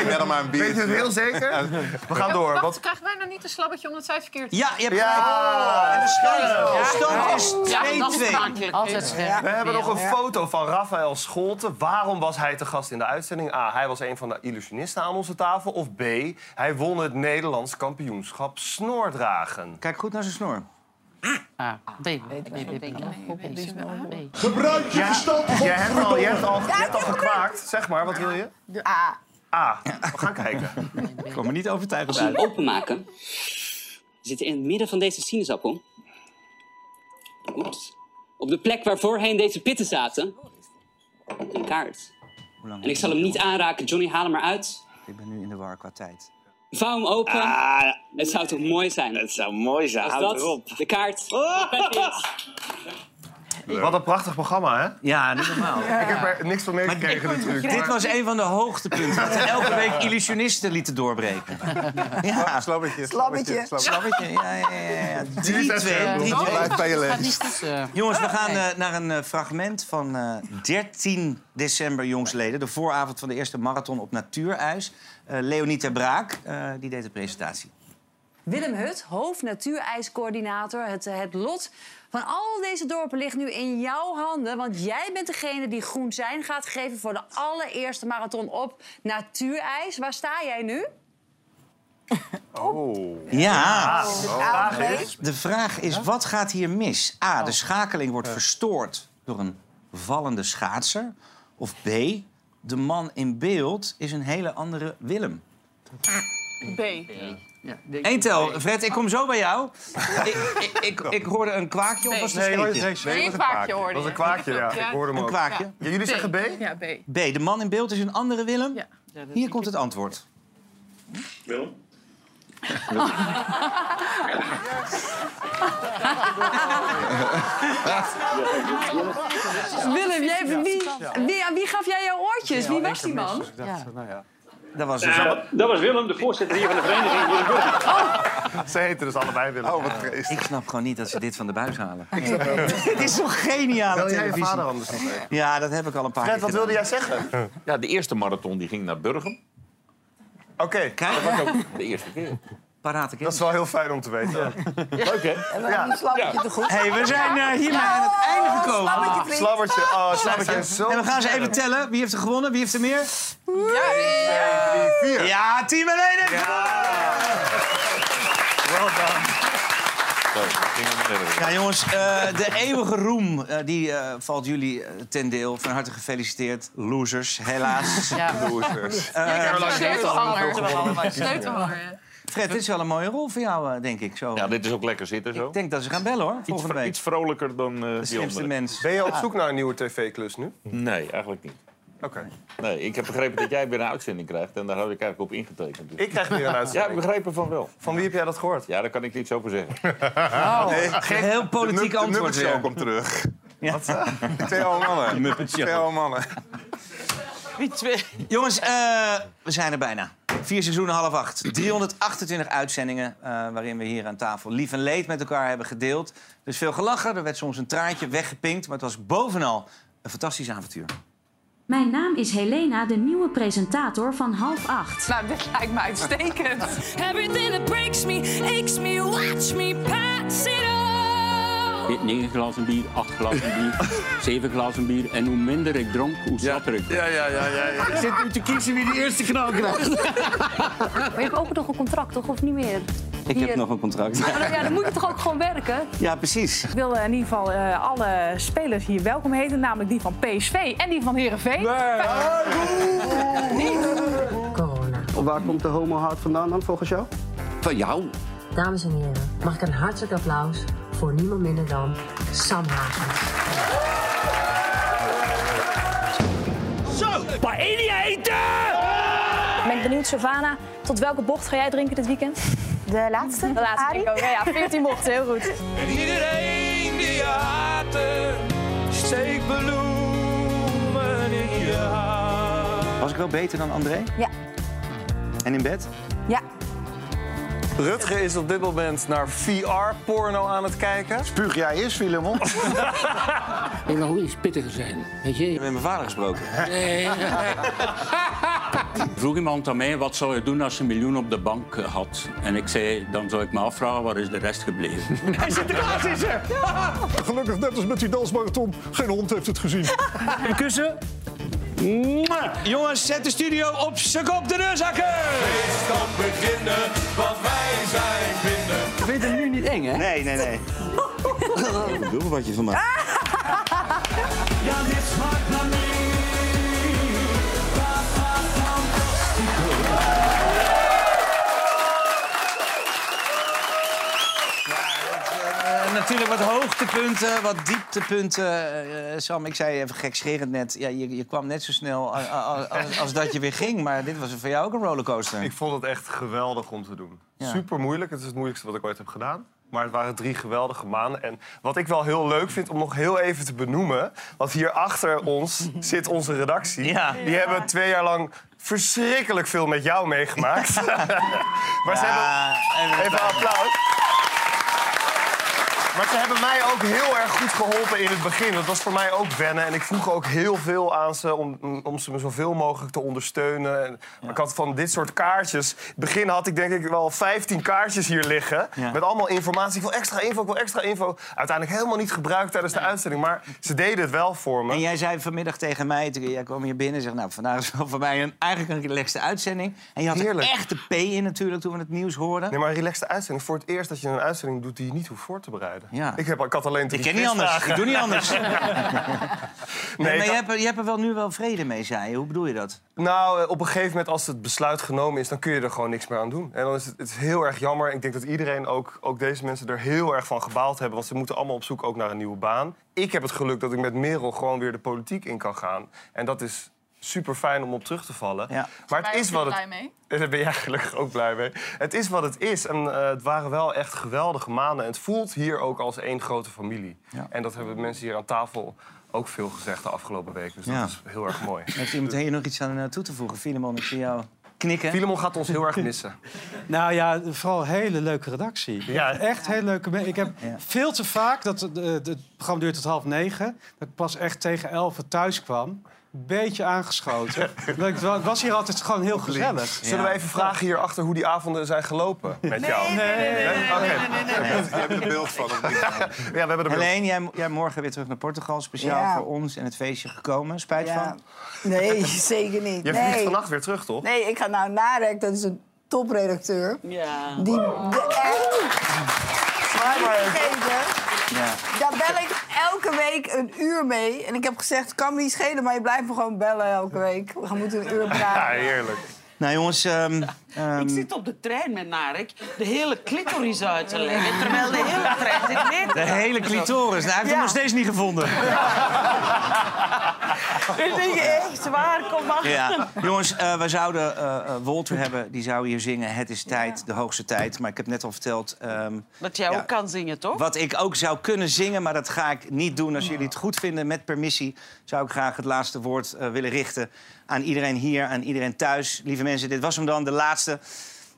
Ja, dan maar een Weet je het heel zeker? We gaan door. Wacht, Wat... krijgen wij nou niet een slabbetje omdat zij het verkeerd Ja, je hebt Ja. En de stand, is Ja, dat is 2-2. smakelijk. Altijd scherp. We hebben nog een foto van Rafael Scholten. Waarom was hij te gast in de uitzending? A. Hij was een van de illusionisten aan onze tafel. Of B. Hij won het Nederlands kampioenschap snoordragen. Kijk goed naar zijn snor. Ah, B. B, B, B, B. B. Gebruik je verstand, Jij hebt al, jij hebt al, Ja, je hebt al gekwaakt. Zeg maar, wat wil je? De A. A. We gaan kijken. Ik kwam me niet overtuigend uit. openmaken, zit er in het midden van deze sinaasappel. Oeps. Op de plek waar voorheen deze pitten zaten. Een kaart. Hoe lang En ik zal hem niet aanraken. Johnny, haal hem eruit. Ik ben nu in de war qua tijd. Vouw hem open. het zou toch mooi zijn? Het zou mooi zijn. Als Houd dat erop. de kaart. is. Wat een prachtig programma, hè? Ja, niet normaal. Ik heb er niks van meegekregen natuurlijk. Dit was een van de hoogtepunten. Dat we elke week illusionisten lieten doorbreken. Ja, Slabbetje, Slabbetje. slabbetje. Ja, ja, ja. ja. 3-2. Jullie zijn 3-2. Blijf bij je les. Jongens, we gaan eh, naar een eh, fragment van eh 13 december jongsleden. De vooravond van de eerste marathon op Natuurijs. Eh Leonie ter Braak, eh, die deed de presentatie. Willem Hut, hoofd natuurijscoördinator. Het, eh, het lot van al deze dorpen ligt nu in jouw handen. Want jij bent degene die groen zijn gaat geven voor de allereerste marathon op natuurijs. Waar sta jij nu? Oh. Ja, is... de vraag is, wat gaat hier mis? A, de schakeling wordt verstoord door een vallende schaatser. Of B, de man in beeld is een hele andere Willem. B. Eén tel. Fred, ik kom zo bij jou. ik, ik, ik, ik hoorde een kwaakje of was het een scheetje? Nee, een kwaakje hoorde Dat was een kwaakje, ja. Ik hoorde hem Een ook. kwaakje. Ja, jullie zeggen B? Ja, B. B, de man in beeld is een andere Willem. Ja. Hier komt het antwoord. Willem? Willem, jij, wie, wie, aan wie gaf jij jouw oortjes? Wie was die man? Dat was dus al- dat was Willem, de voorzitter hier van de vereniging. Burger. Ze heten dus allebei Willem. Oh, wat. Ik snap gewoon niet dat ze dit van de buis halen. Dit is toch geniale Wil jij je vader anders nog even? Ja, dat heb ik al een paar Fred, keer wat wilde jij zeggen? Ja, de eerste marathon die ging naar Burgum. Oké, Kijk, Dat was ook de eerste keer. Parate dat is wel heel fijn om te weten. Leuk, hè? En we een te goed. hey, we zijn eh, hiermee aan het einde gekomen. Vriend. Slabbertje, oh, slabbertje. En we gaan ze even tellen. Wie heeft er gewonnen? Wie heeft er meer? Vier. Ja, team alleen heeft Well done. Ja, jongens, eh, de eeuwige roem eh, die eh, valt jullie eh, ten deel. Van harte gefeliciteerd. Losers, helaas. Ja. Losers. Heeft al heel veel gewonnen. Sleutelhanger. Fred, dit is wel een mooie rol voor jou, eh, denk ik. Zo. Ja, dit is ook lekker zitten zo. Ik denk dat ze gaan bellen, hoor, Iets, volgende week. iets vrolijker dan eh De die andere. mens. Ben je op zoek naar een nieuwe tv-klus nu? Nee, eigenlijk niet. Oké. Nee, ik heb begrepen dat jij weer een uitzending krijgt. En daar had ik eigenlijk op ingetekend. Dus- Ik krijg weer een uitzending? Ja, ik begrepen van wel. Van wie heb jij dat gehoord? Ja, daar kan ik niets over zeggen. Nee, heel politiek de antwoord weer. komt terug. Ja. Wat? Twee oude mannen. Twee oude mannen. Wie twee? Jongens, eh, we zijn er bijna. Vier seizoenen, half acht. 328 uitzendingen eh, waarin we hier aan tafel lief en leed met elkaar hebben gedeeld. Dus veel gelachen, er werd soms een traantje weggepinkt... maar het was bovenal een fantastisch avontuur. Mijn naam is Helena, de nieuwe presentator van half acht. Nou, dit lijkt me uitstekend. Everything that breaks me, aches me, watch me pass it on. 9 glazen bier, 8 glazen bier, 7 glazen bier. En hoe minder ik dronk, hoe zatter ik Ja, ja, ja, ja. Ik zit nu te kiezen wie de eerste knal krijgt. Maar je hebt ook nog een contract, toch? Of niet meer? Ik heb nog een contract. Ja, nou ja, dan moet je toch ook gewoon werken? Ja, precies. Ik wil in ieder geval eh, alle spelers hier welkom heten, namelijk die van PSV en die van Heerenveen. Waar komt de homohaat vandaan dan volgens jou? Van jou? Dames en heren, mag ik een hartelijk applaus voor niemand minder dan Sam Hagen. Zo, paella eten! Ik ben benieuwd, Savannah, tot welke bocht ga jij drinken dit weekend? De laatste? De laatste, denk ik ook. Ja, ja, 14 bochten, heel goed. En iedereen die je haatte, steek bloemen in je haar. Was ik wel beter dan André? Ja. En in bed? Ja. Rutger is op dit moment naar VR-porno aan het kijken. Spuug jij eens, Filemon? Ik mag ook iets pittiger zijn. Weet je? Je hebt met mijn vader gesproken. Nee. Vroeg iemand aan mij, wat zou je doen als je een miljoen op de bank eh, had? En ik zei, dan zou ik me afvragen, waar is de rest gebleven? Hij is er! Gelukkig, net als met die dansmarathon, geen hond heeft het gezien. Een kussen. Jongens, zet de studio op z'n kop de deurzakken! Feest kan beginnen, want wij zijn binnen. Vind je het nu niet eng, hè? Nee, nee, nee. Doe wat je van mij. Ja, dit smaakt naar meer. Eh, natuurlijk wat hoogtepunten, wat dieptepunten. Eh, Sam, ik zei even gekscherend net... Ja, je, je kwam net zo snel als, als, als dat je weer ging. Maar dit was voor jou ook een rollercoaster. Ik vond het echt geweldig om te doen. Ja. Super moeilijk. Het is het moeilijkste wat ik ooit heb gedaan. Maar het waren drie geweldige maanden. En wat ik wel heel leuk vind om nog heel even te benoemen... want hier achter ons zit onze redactie. Ja. Die hebben twee jaar lang verschrikkelijk veel met jou meegemaakt. maar ze hebben... Even applaus. Maar ze hebben mij ook heel erg goed geholpen in het begin. Dat was voor mij ook wennen. En ik vroeg ook heel veel aan ze om, om ze me zoveel mogelijk te ondersteunen. En, maar ik had van dit soort kaartjes... In het begin had ik denk ik wel 15 kaartjes hier liggen. Ja. Met allemaal informatie. Ik wil extra info, ik wil extra info. Uiteindelijk helemaal niet gebruikt tijdens de uitzending. Maar ze deden het wel voor me. En jij zei vanmiddag tegen mij, toen jij kwam hier binnen... en zegt, nou, vandaag is wel voor mij een, eigenlijk een relaxte uitzending. En je had Heerlijk. er echt de P in natuurlijk toen we het nieuws hoorden. Nee, maar een relaxte uitzending. Voor het eerst dat je een uitzending doet die je niet hoeft voor te bereiden. Ja. Ik, heb, ik had alleen Ik ken niet anders. Ik doe niet anders. nee, maar je hebt, er- je hebt er wel nu wel vrede mee, zei je. Hoe bedoel je dat? Nou, eh, op een gegeven moment als het besluit genomen is... dan kun je er gewoon niks meer aan doen. En dan is het, het is heel erg jammer. Ik denk dat iedereen, ook, ook deze mensen, er heel erg van gebaald hebben. Want ze moeten allemaal op zoek ook naar een nieuwe baan. Ik heb het geluk dat ik met Merel gewoon weer de politiek in kan gaan. En dat is super fijn om op terug te vallen. Maar het is wat het... blij mee. Daar ben jij gelukkig ook blij mee. Het is wat het is. En eh, het waren wel echt geweldige maanden. En het voelt hier ook als één grote familie. En dat hebben mensen hier aan tafel ook veel gezegd de afgelopen weken. Dus Ja. dat is heel erg mooi. Heeft iemand hier nog iets aan eh, toe te voegen? Filemon, ik zie jou knikken. Filemon gaat ons heel erg missen. Nou ja, vooral een hele leuke redactie. Ja. Echt hele leuke mensen. Ik heb veel te vaak, dat, het- het het programma duurt tot half negen... dat ik pas echt tegen elf thuis kwam. Een beetje aangeschoten. Het was hier altijd gewoon heel gezellig. Zullen we even vragen hierachter hoe die avonden zijn gelopen met jou? nee, nee, nee, nee, Oké. nee, nee, nee, nee. Je hebt er beeld van, of niet? Ja, we hebben er beeld Helene, jij, jij morgen weer terug naar Portugal. Speciaal Ja. voor ons en het feestje gekomen. Spijt Ja. van? Nee, zeker niet. Je nee. vliegt vannacht weer terug, toch? Nee, ik ga naar Narek, dat is een topredacteur. Ja. Die de echt... Ja. daar bel ik elke week een uur mee. En ik heb gezegd, kan me niet schelen, maar je blijft me gewoon bellen elke week. We gaan moeten een uur praten. heerlijk. Nou jongens, ehm, ehm, Ik zit op de trein met Narek de hele clitoris uit te leggen. Terwijl de hele trein zit mee de hele clitoris. Nou, hij heeft hem Ja. nog steeds niet gevonden. Ik denk echt waar, kom maar. Ja. Jongens, eh, we zouden eh, Walter hebben. Die zou hier zingen. Het is tijd, de hoogste tijd. Maar ik heb net al verteld... ehm, Dat jij ja, ook kan zingen, toch? Wat ik ook zou kunnen zingen, maar dat ga ik niet doen. Als jullie het goed vinden, met permissie... zou ik graag het laatste woord willen richten aan iedereen hier, aan iedereen thuis. Lieve mensen, dit was hem dan, de laatste.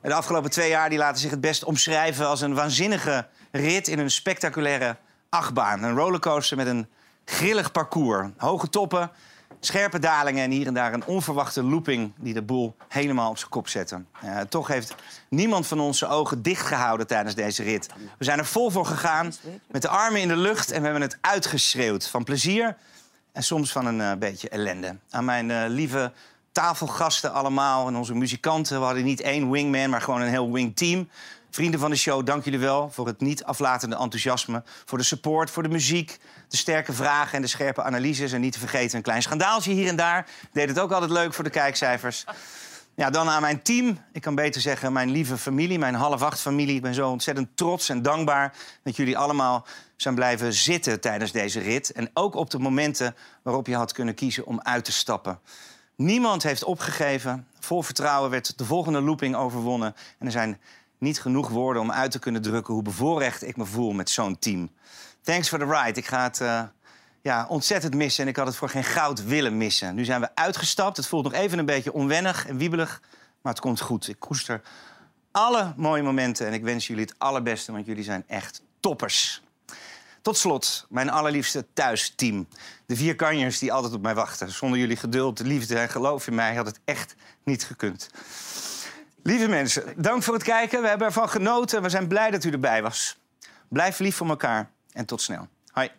De afgelopen twee jaar die laten zich het best omschrijven... als een waanzinnige rit in een spectaculaire achtbaan. Een rollercoaster met een grillig parcours. Hoge toppen, scherpe dalingen en hier en daar een onverwachte looping... die de boel helemaal op zijn kop zette. Ja, toch heeft niemand van zijn ogen dichtgehouden tijdens deze rit. We zijn er vol voor gegaan, met de armen in de lucht... en we hebben het uitgeschreeuwd van plezier en soms van een eh, beetje ellende. Aan mijn eh, lieve tafelgasten allemaal en onze muzikanten. We hadden niet één wingman, maar gewoon een heel wingteam. Vrienden van de show, dank jullie wel voor het niet aflatende enthousiasme. Voor de support, voor de muziek, de sterke vragen en de scherpe analyses. En niet te vergeten een klein schandaaltje hier en daar. Deed het ook altijd leuk voor de kijkcijfers. Ja, dan aan mijn team. Ik kan beter zeggen mijn lieve familie, mijn half-acht familie. Ik ben zo ontzettend trots en dankbaar dat jullie allemaal zijn blijven zitten tijdens deze rit. En ook op de momenten waarop je had kunnen kiezen om uit te stappen. Niemand heeft opgegeven. Vol vertrouwen werd de volgende looping overwonnen. En er zijn niet genoeg woorden om uit te kunnen drukken hoe bevoorrecht ik me voel met zo'n team. Thanks for the ride. Ik ga het eh, ja, ontzettend missen en ik had het voor geen goud willen missen. Nu zijn we uitgestapt. Het voelt nog even een beetje onwennig en wiebelig, maar het komt goed. Ik koester alle mooie momenten en ik wens jullie het allerbeste, want jullie zijn echt toppers. Tot slot, mijn allerliefste thuisteam. De vier kanjers die altijd op mij wachten. Zonder jullie geduld, liefde en geloof in mij had het echt niet gekund. Lieve mensen, dank voor het kijken. We hebben ervan genoten. We zijn blij dat u erbij was. Blijf lief voor elkaar en tot snel. Hoi.